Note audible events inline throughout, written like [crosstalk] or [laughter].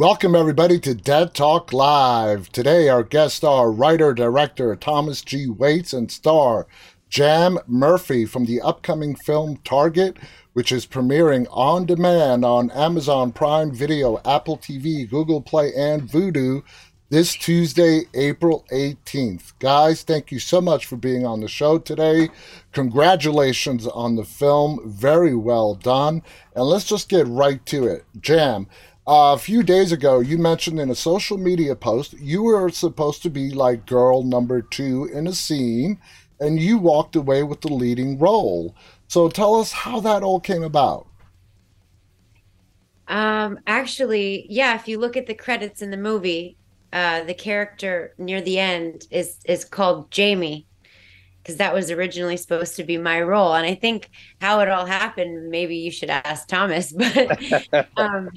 Welcome, everybody, to Dead Talk Live. Today, our guests are writer, director Thomas G. Waites, and star Jam Murphy from the upcoming film Target, which is premiering on demand on Amazon Prime Video, Apple TV, Google Play, and Vudu this Tuesday, April 18th. Guys, thank you so much for being on the show today. Congratulations on the film. Very well done. And let's just get right to it. Jam, uh, a few days ago, you mentioned in a social media post you were supposed to be like girl number two in a scene, and you walked away with the leading role. So tell us how that all came about. Um, actually, yeah, if you look at the credits in the movie, uh, the character near the end is is called Jamie because that was originally supposed to be my role. And I think how it all happened, maybe you should ask Thomas, [laughs] but [laughs] um,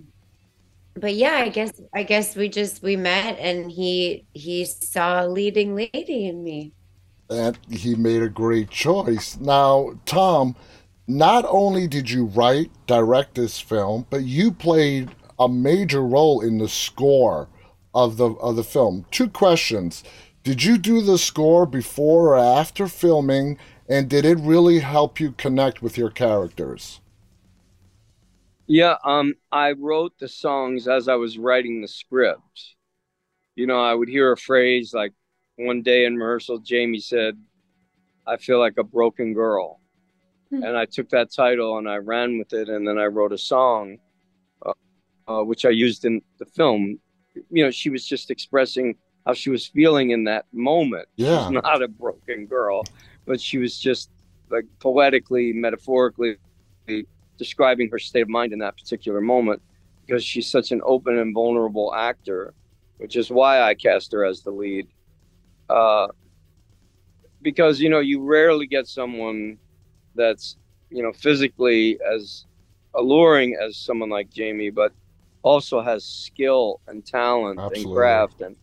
but yeah, I guess I guess we just we met and he he saw a leading lady in me. And he made a great choice. Now, Tom, not only did you write, direct this film, but you played a major role in the score of the of the film. Two questions. Did you do the score before or after filming and did it really help you connect with your characters? Yeah, um I wrote the songs as I was writing the script. You know, I would hear a phrase like one day in rehearsal Jamie said, "I feel like a broken girl." Hmm. And I took that title and I ran with it and then I wrote a song uh, uh, which I used in the film you know, she was just expressing how she was feeling in that moment. Yeah. She's not a broken girl, but she was just like poetically, metaphorically describing her state of mind in that particular moment because she's such an open and vulnerable actor, which is why I cast her as the lead. Uh, because, you know, you rarely get someone that's, you know, physically as alluring as someone like Jamie, but also has skill and talent Absolutely. and craft and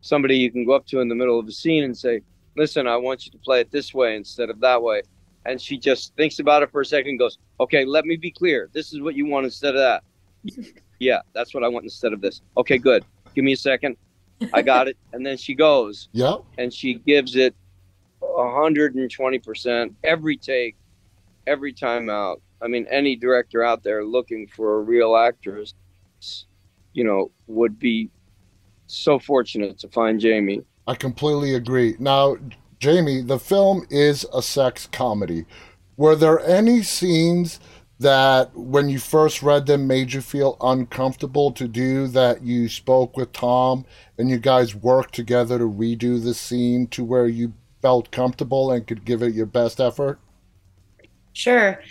somebody you can go up to in the middle of a scene and say, listen, I want you to play it this way instead of that way. And she just thinks about it for a second and goes, okay, let me be clear. This is what you want instead of that. [laughs] yeah, that's what I want instead of this. Okay, good. Give me a second. I got it. And then she goes. [laughs] Yeah. And she gives it 120% every take, every time out. I mean, any director out there looking for a real actress you know, would be so fortunate to find Jamie. I completely agree. Now, Jamie, the film is a sex comedy. Were there any scenes that, when you first read them, made you feel uncomfortable to do that you spoke with Tom and you guys worked together to redo the scene to where you felt comfortable and could give it your best effort? Sure.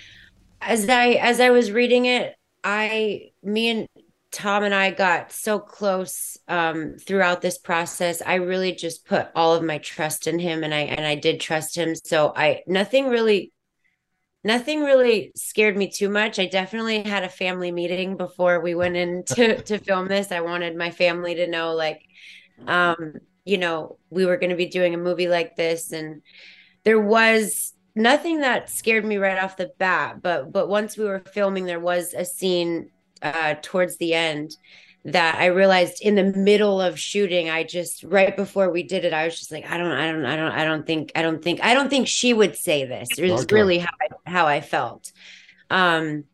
As I as I was reading it, I me and Tom and I got so close um, throughout this process. I really just put all of my trust in him, and I and I did trust him. So I nothing really, nothing really scared me too much. I definitely had a family meeting before we went in to to film this. I wanted my family to know, like, um, you know, we were going to be doing a movie like this, and there was nothing that scared me right off the bat. But but once we were filming, there was a scene uh, towards the end that I realized in the middle of shooting, I just right before we did it, I was just like, I don't, I don't, I don't, I don't think, I don't think, I don't think she would say this. It was okay. really how I, how I felt. Um,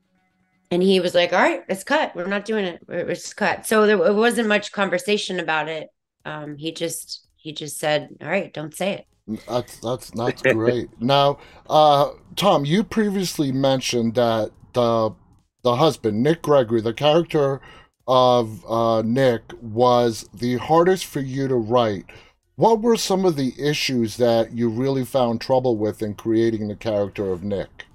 and he was like, "All right, it's cut. We're not doing it. It's cut." So there it wasn't much conversation about it. Um, he just he just said, "All right, don't say it." That's that's that's great. [laughs] now, uh, Tom, you previously mentioned that the the husband, Nick Gregory, the character of uh, Nick, was the hardest for you to write. What were some of the issues that you really found trouble with in creating the character of Nick?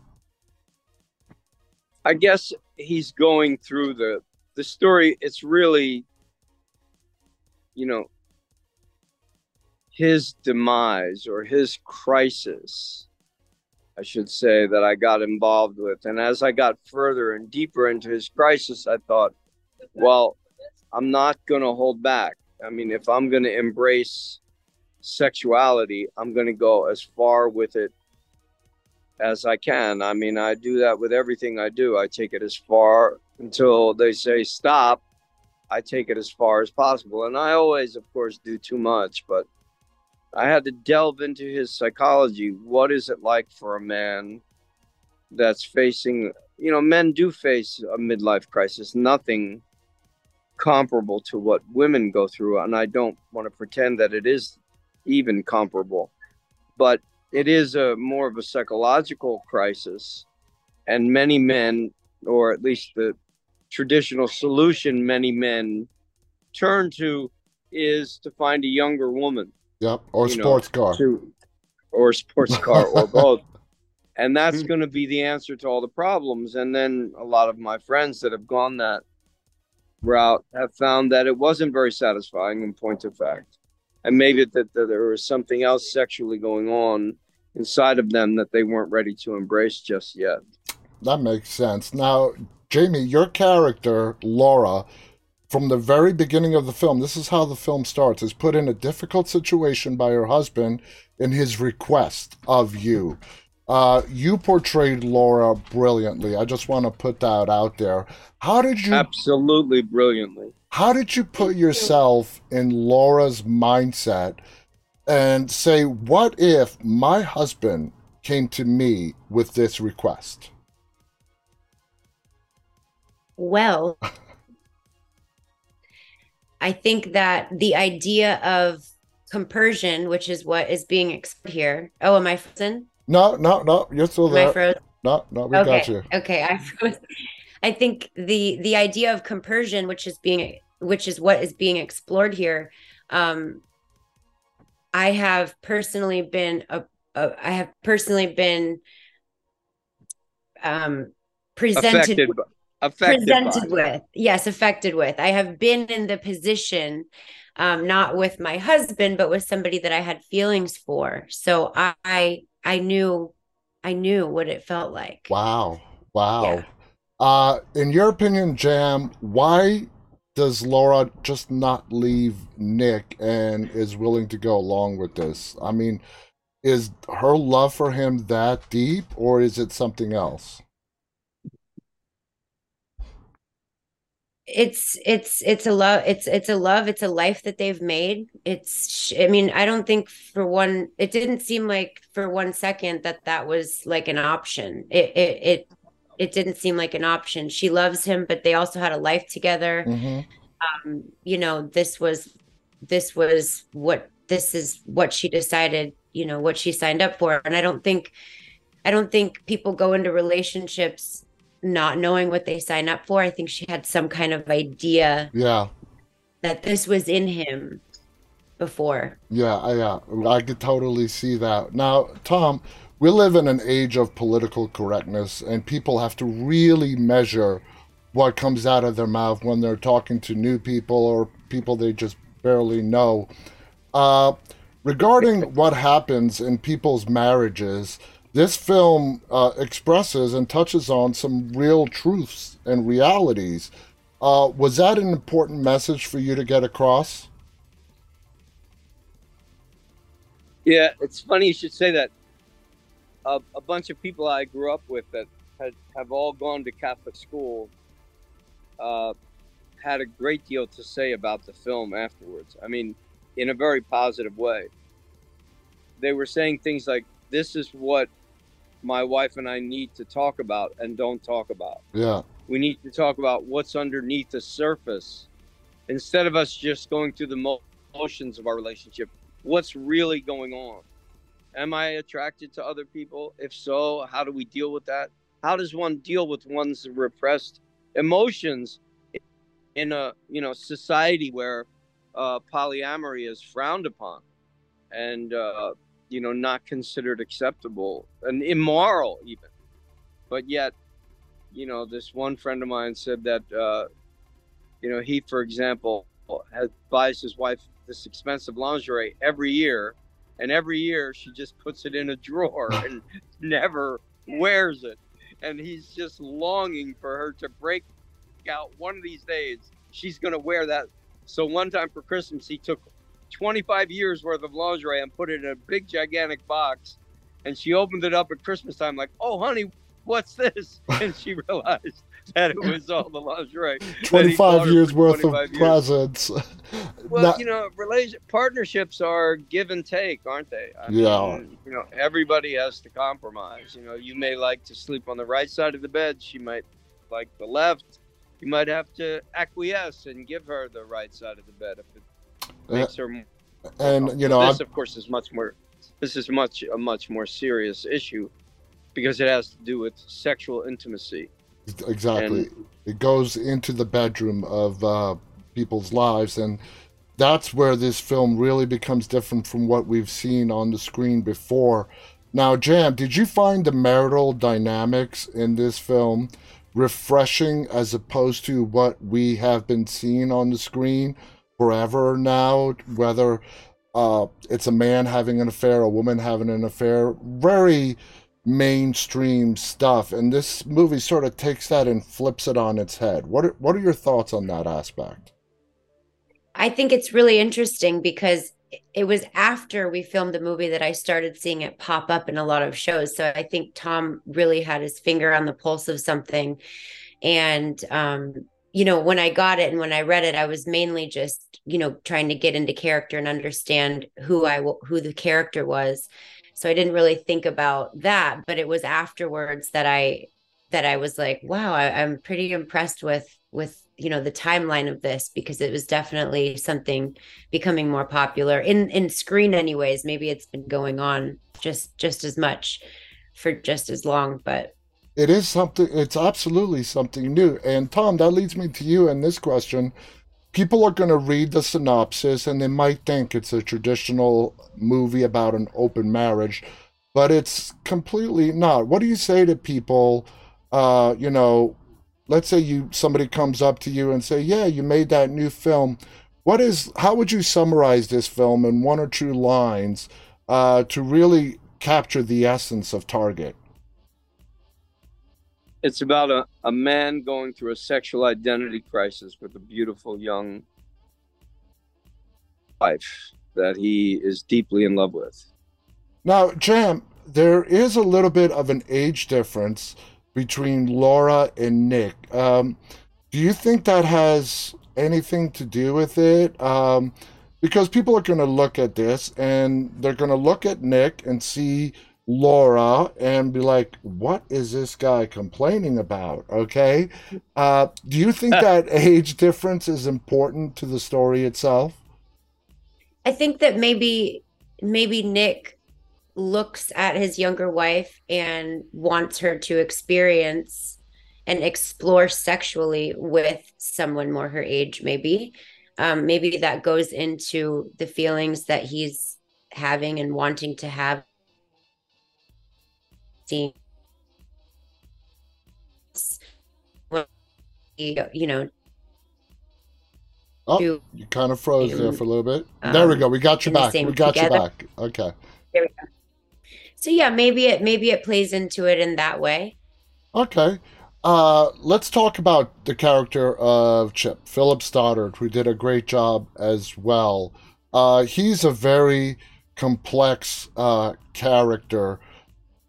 I guess he's going through the the story. It's really, you know, his demise or his crisis I should say, that I got involved with. And as I got further and deeper into his crisis, I thought, well, I'm not going to hold back. I mean, if I'm going to embrace sexuality, I'm going to go as far with it as I can. I mean, I do that with everything I do. I take it as far until they say stop. I take it as far as possible. And I always, of course, do too much, but I had to delve into his psychology. What is it like for a man that's facing, you know, men do face a midlife crisis, nothing comparable to what women go through. And I don't want to pretend that it is even comparable, but it is a more of a psychological crisis. And many men, or at least the traditional solution many men turn to is to find a younger woman. Yep, or sports know, car. To, or sports car or [laughs] both. And that's hmm. going to be the answer to all the problems. And then a lot of my friends that have gone that route have found that it wasn't very satisfying in point of fact. And maybe that, that there was something else sexually going on inside of them that they weren't ready to embrace just yet. That makes sense. Now, Jamie, your character, Laura, from the very beginning of the film, this is how the film starts, is put in a difficult situation by her husband in his request of you. Uh, you portrayed Laura brilliantly. I just want to put that out there. How did you absolutely brilliantly? How did you put yourself in Laura's mindset and say, "What if my husband came to me with this request?" well. I think that the idea of compersion, which is what is being explored here. Oh, am I frozen? No, no, no. You're still there. Am I frozen? No, no, we okay. got you. Okay, I [laughs] froze. I think the the idea of compersion, which is being which is what is being explored here. Um, I have personally been a, a I have personally been um, presented affected, affected presented by. with. Yes affected with. I have been in the position um, not with my husband but with somebody that i had feelings for. So i i knew i knew what it felt like. Wow. Wow. Yeah. uh in your opinion jam why does laura just not leave nick and is willing to go along with this? I mean is her love for him that deep or is it something else it's it's it's a love it's it's a love it's a life that they've made. It's i mean i don't think for one it didn't seem like for one second that that was like an option. It it it, it didn't seem like an option. She loves him but they also had a life together. Mm-hmm. um you know this was this was what this is what she decided you know what she signed up for. And i don't think i don't think people go into relationships not knowing what they sign up for. I think she had some kind of idea. Yeah. That this was in him before. Yeah, yeah, I could totally see that. Now, Tom, we live in an age of political correctness, and people have to really measure what comes out of their mouth when they're talking to new people or people they just barely know. Uh, regarding what happens in people's marriages, this film uh, expresses and touches on some real truths and realities. Uh, was that an important message for you to get across? Yeah, it's funny you should say that. Uh, a bunch of people I grew up with that had, have all gone to Catholic school uh, had a great deal to say about the film afterwards. I mean, in a very positive way. They were saying things like, this is what my wife and I need to talk about and don't talk about. Yeah. We need to talk about what's underneath the surface instead of us just going through the motions of our relationship. What's really going on? Am I attracted to other people? If so, how do we deal with that? How does one deal with one's repressed emotions in a you know society where uh, polyamory is frowned upon and uh, you know not considered acceptable and immoral even. But yet you know this one friend of mine said that uh, you know he for example has buys his wife this expensive lingerie every year and every year she just puts it in a drawer [laughs] and never wears it. And he's just longing for her to break out one of these days. She's going to wear that. So one time for christmas he took 25 years worth of lingerie and put it in a big gigantic box. And she opened it up at Christmas time, like, oh, honey, what's this? [laughs] And she realized that it was all the lingerie. 25 years worth 25 of years. presents. [laughs] Well, Not, you know, relation partnerships are give and take, aren't they? I yeah. Mean, you know, everybody has to compromise. You know, you may like to sleep on the right side of the bed. She might like the left. You might have to acquiesce and give her the right side of the bed if it makes uh, her. And you know, this, I'm, of course, is much more. This is much a much more serious issue because it has to do with sexual intimacy. Exactly. And, it goes into the bedroom of uh, people's lives, and that's where this film really becomes different from what we've seen on the screen before. Now, Jam, did you find the marital dynamics in this film refreshing as opposed to what we have been seeing on the screen forever now? Whether uh, it's a man having an affair, a woman having an affair, very mainstream stuff. And this movie sort of takes that and flips it on its head. What are, what are your thoughts on that aspect? I think it's really interesting because it was after we filmed the movie that i started seeing it pop up in a lot of shows. So i think tom really had his finger on the pulse of something. And um you know when i got it and when i read it i was mainly just you know trying to get into character and understand who i who the character was. So i didn't really think about that but it was afterwards that i that i was like wow I, i'm pretty impressed with with you know the timeline of this because it was definitely something becoming more popular in in screen anyways. Maybe it's been going on just just as much for just as long but it is something it's absolutely something new and tom that leads me to you in this question people are going to read the synopsis and they might think it's a traditional movie about an open marriage, but it's completely not. What do you say to people? Uh, you know, let's say you somebody comes up to you and say, "Yeah, you made that new film." What is? How would you summarize this film in one or two lines uh, to really capture the essence of Target? It's about a, a man going through a sexual identity crisis with a beautiful young wife that he is deeply in love with. Now, Jam, there is a little bit of an age difference between Laura and Nick. Um, do you think that has anything to do with it? Um, because people are going to look at this and they're going to look at Nick and see Laura and be like, what is this guy complaining about? Okay. Uh, do you think [laughs] that age difference is important to the story itself? I think that maybe maybe Nick looks at his younger wife and wants her to experience and explore sexually with someone more her age, maybe. Um, maybe that goes into the feelings that he's having and wanting to have seeing you know oh you kind of froze there for a little bit. Um, there we go. We got you back. we got together. you back. Okay. There we go. So yeah maybe it maybe it plays into it in that way. Okay. Uh, let's talk about the character of Chip, Philip Stoddard, who did a great job as well. Uh, he's a very complex uh, character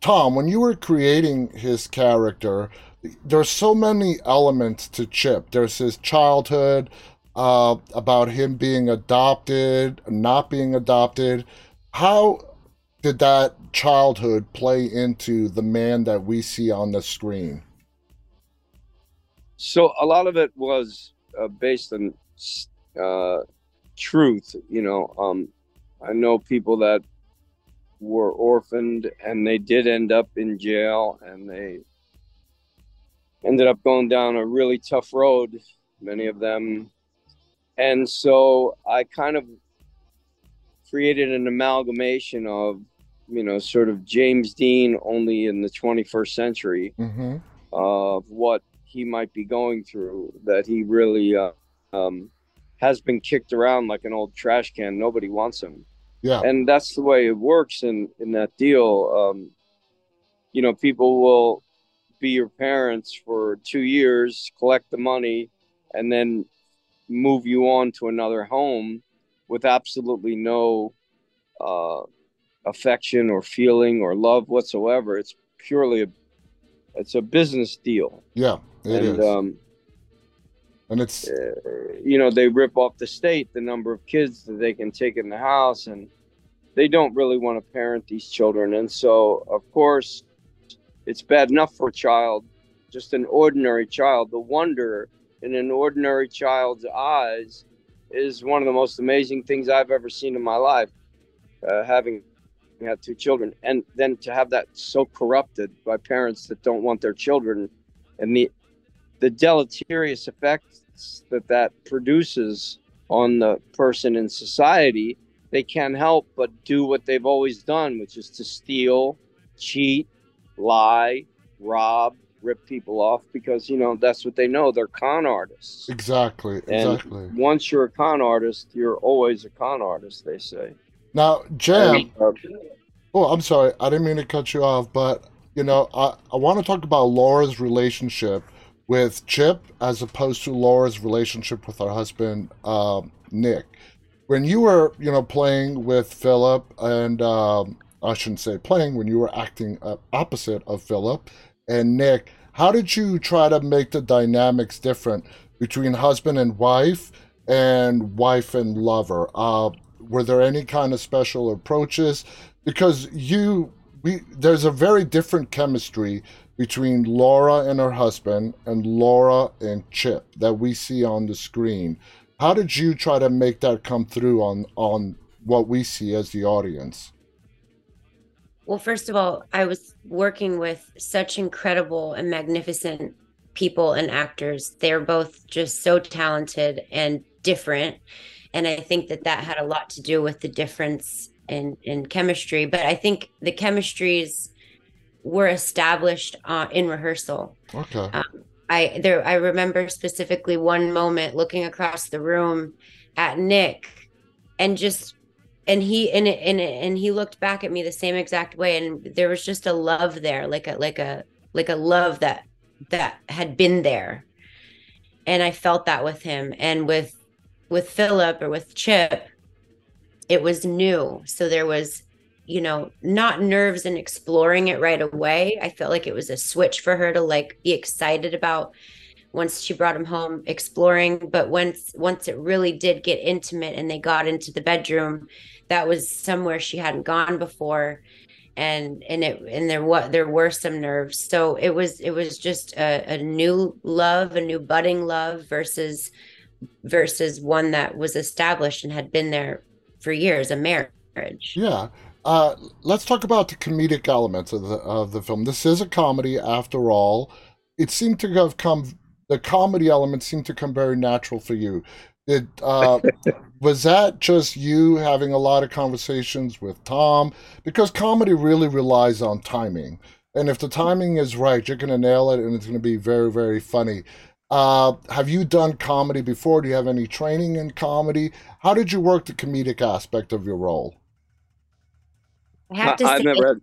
Tom, when you were creating his character, there's so many elements to Chip. There's his childhood, uh, about him being adopted, not being adopted. How did that childhood play into the man that we see on the screen? So a lot of it was uh, based on uh, truth. You know, um, I know people that were orphaned and they did end up in jail and they ended up going down a really tough road many of them. And so i kind of created an amalgamation of you know sort of james dean only in the 21st century mm-hmm. of what he might be going through that he really uh, um, has been kicked around like an old trash can. Nobody wants him yeah. And that's the way it works in in that deal. Um, you know, people will be your parents for two years, collect the money, and then move you on to another home with absolutely no uh, affection or feeling or love whatsoever. It's purely a, it's a business deal. Yeah, it and is. um, and it's uh, you know they rip off the state the number of kids that they can take in the house and they don't really want to parent these children and so of course it's bad enough for a child just an ordinary child. The wonder in an ordinary child's eyes is one of the most amazing things i've ever seen in my life uh, having had two children and then to have that so corrupted by parents that don't want their children and the the deleterious effects that that produces on the person in society, they can't help but do what they've always done, which is to steal, cheat, lie, rob, rip people off because you know that's what they know. They're con artists. Exactly. And exactly. once you're a con artist, you're always a con artist. They say. Now, Jam. Uh, oh, I'm sorry. I didn't mean to cut you off, but you know, I, I want to talk about Laura's relationship with Chip as opposed to Laura's relationship with her husband um, Nick. When you were, you know, playing with Philip, and um, I shouldn't say playing, when you were acting opposite of Philip and Nick, how did you try to make the dynamics different between husband and wife and wife and lover? Uh, were there any kind of special approaches? Because you, we, there's a very different chemistry between Laura and her husband and Laura and Chip that we see on the screen. How did you try to make that come through on on what we see as the audience? Well, first of all, I was working with such incredible and magnificent people and actors. They're both just so talented and different. And I think that that had a lot to do with the difference in, in chemistry. But I think the chemistries were established uh, in rehearsal. Okay. Um, I there I remember specifically one moment looking across the room at Nick and just and he and and and he looked back at me the same exact way. And there was just a love there like a like a like a love that that had been there. And I felt that with him and with with Philip or with Chip it was new. So there was you know, not nerves and exploring it right away. I felt like it was a switch for her to like be excited about once she brought him home exploring. But once once it really did get intimate and they got into the bedroom, that was somewhere she hadn't gone before. And and it and there what there were some nerves. So it was it was just a, a new love, a new budding love versus versus one that was established and had been there for years, a marriage. Yeah. Uh, let's talk about the comedic elements of the of the film. This is a comedy, after all. It seemed to have come. The comedy elements seemed to come very natural for you. It uh, [laughs] was that just you having a lot of conversations with Tom because comedy really relies on timing, and if the timing is right, you're going to nail it, and it's going to be very very funny. Uh, have you done comedy before? Do you have any training in comedy? How did you work the comedic aspect of your role? I have to I, have never had.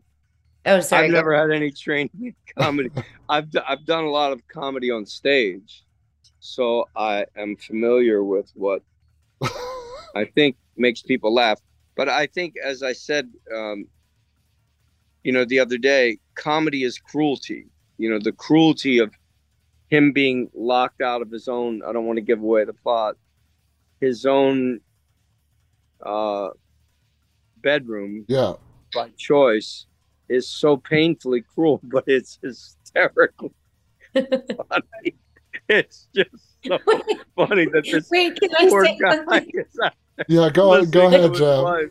oh, sorry. I've go- never had any training in [laughs] comedy. I've d- I've done a lot of comedy on stage, so I am familiar with what [laughs] I think makes people laugh. But I think, as I said, um, you know, the other day, comedy is cruelty. You know, the cruelty of him being locked out of his own. I don't want to give away the plot. His own uh, bedroom yeah. By choice is so painfully cruel, [laughs] but it's hysterical funny. It's just so [laughs] funny that this Wait, can I poor say guy something? [laughs] is out Yeah, go listening go ahead, his Jeff.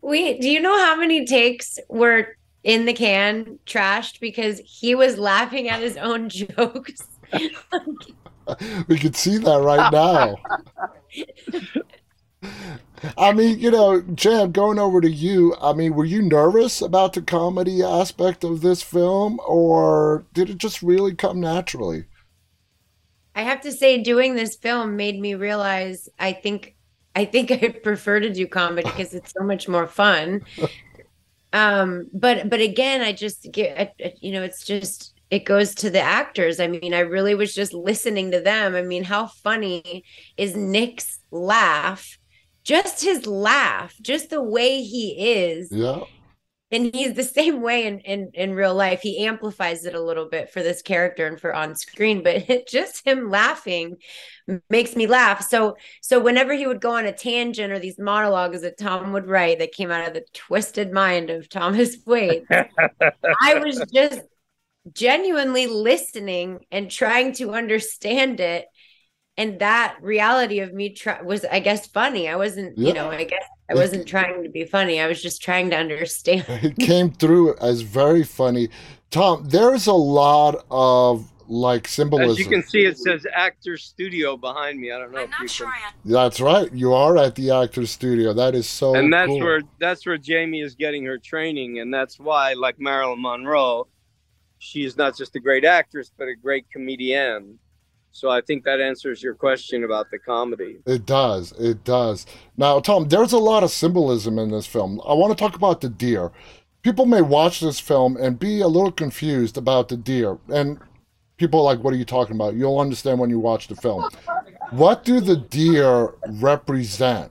Wait, do you know how many takes were in the can trashed because he was laughing at his own jokes? We could see that right now. I mean, you know, Jam, going over to you, I mean, were you nervous about the comedy aspect of this film, or did it just really come naturally? I have to say, doing this film made me realize I think I think [laughs] I prefer to do comedy because it's so much more fun. [laughs] Um, but but again, I just get you know, it's just it goes to the actors. I mean, I really was just listening to them. I mean, how funny is Nick's laugh? Just his laugh, just the way he is. Yeah. and he's the same way in, in in real life he amplifies it a little bit for this character and for on screen but [laughs] it, just him laughing makes me laugh so so whenever he would go on a tangent or these monologues that tom would write that came out of the twisted mind of thomas [laughs] waites i was [laughs] just genuinely listening and trying to understand it and that reality of me try- was i guess funny. I wasn't yeah. you know i guess i wasn't trying to be funny. I was just trying to understand. [laughs] It came through as very funny. Tom there's a lot of like symbolism as you can see it says actor studio behind me. I don't know I'm not sure can... that's right. You are at the actor studio. That is so and that's cool. where that's where jamie is getting her training and that's why like marilyn monroe she is not just a great actress but a great comedian so I think that answers your question about the comedy. It does. It does. Now, Tom, there's a lot of symbolism in this film. I want to talk about the deer. People may watch this film and be a little confused about the deer. And people are like, what are you talking about? You'll understand when you watch the film. What do the deer represent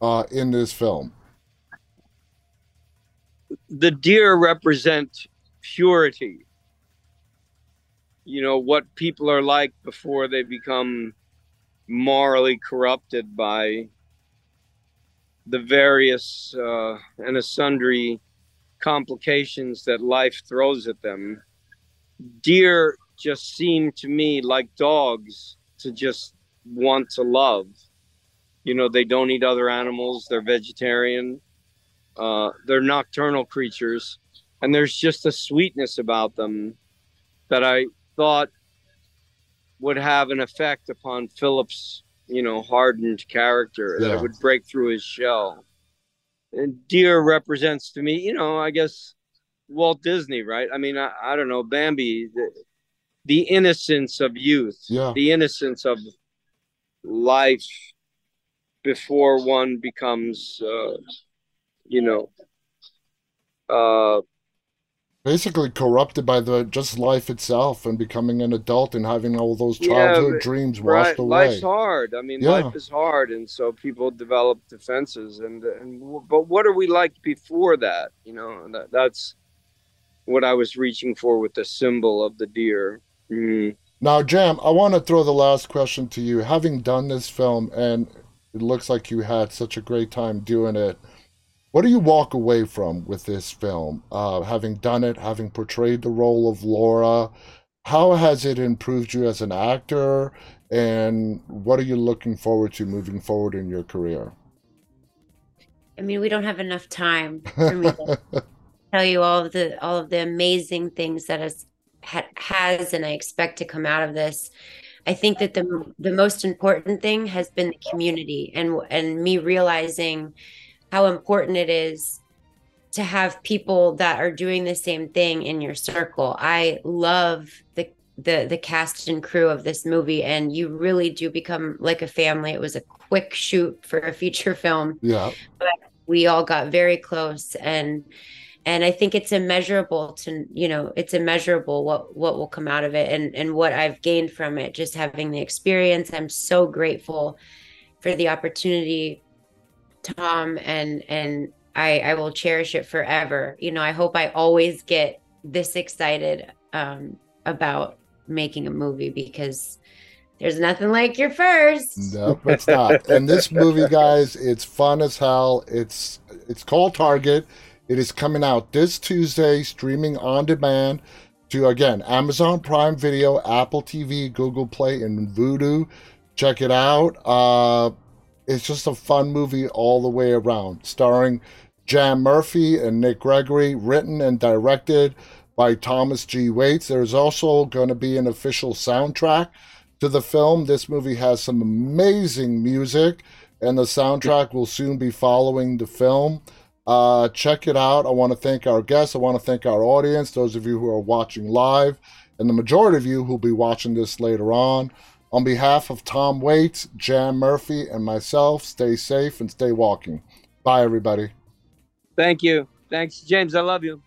uh, in this film? The deer represent purity you know what people are like before they become morally corrupted by the various uh, and sundry complications that life throws at them. Deer just seem to me like dogs to just want to love. You know, they don't eat other animals, they're vegetarian, uh, they're nocturnal creatures, and there's just a sweetness about them that I thought would have an effect upon Philip's, you know, hardened character yeah. that it would break through his shell. And deer represents to me, you know, I guess Walt Disney, right? I mean, I, I don't know, Bambi, the, the innocence of youth, yeah. the innocence of life before one becomes, uh, you know, uh, basically corrupted by the just life itself and becoming an adult and having all those childhood yeah, dreams washed right. away. Life's hard. I mean, yeah. life is hard, and so people develop defenses. And and but what are we like before that? You know, that, that's what I was reaching for with the symbol of the deer. Mm. Now, Jam, I want to throw the last question to you. Having done this film, and it looks like you had such a great time doing it what do you walk away from with this film? Uh, having done it, having portrayed the role of Laura, how has it improved you as an actor? And what are you looking forward to moving forward in your career? I mean, we don't have enough time for me to [laughs] tell you all of the all of the amazing things that has has and I expect to come out of this. I think that the the most important thing has been the community and and me realizing how important it is to have people that are doing the same thing in your circle. I love the the the cast and crew of this movie and you really do become like a family. It was a quick shoot for a feature film. Yeah. But we all got very close and and I think it's immeasurable to you know it's immeasurable what what will come out of it and and what I've gained from it just having the experience. I'm so grateful for the opportunity Tom, and and I I will cherish it forever. You know, I hope I always get this excited um, about making a movie because there's nothing like your first. No, it's not. and this movie, [laughs] guys, it's fun as hell. It's it's called Target. It is coming out this Tuesday, streaming on demand to again Amazon Prime Video, Apple TV, Google Play, and Vudu. Check it out. Uh, it's just a fun movie all the way around, starring Jam Murphy and Nick Gregory, written and directed by Thomas G. Waites. There's also going to be an official soundtrack to the film. This movie has some amazing music, and the soundtrack will soon be following the film. Uh, check it out. I want to thank our guests. I want to thank our audience, those of you who are watching live, and the majority of you who'll be watching this later on. On behalf of Tom Waites, Jam Murphy, and myself, stay safe and stay walking. Bye, everybody. Thank you. Thanks, James. I love you.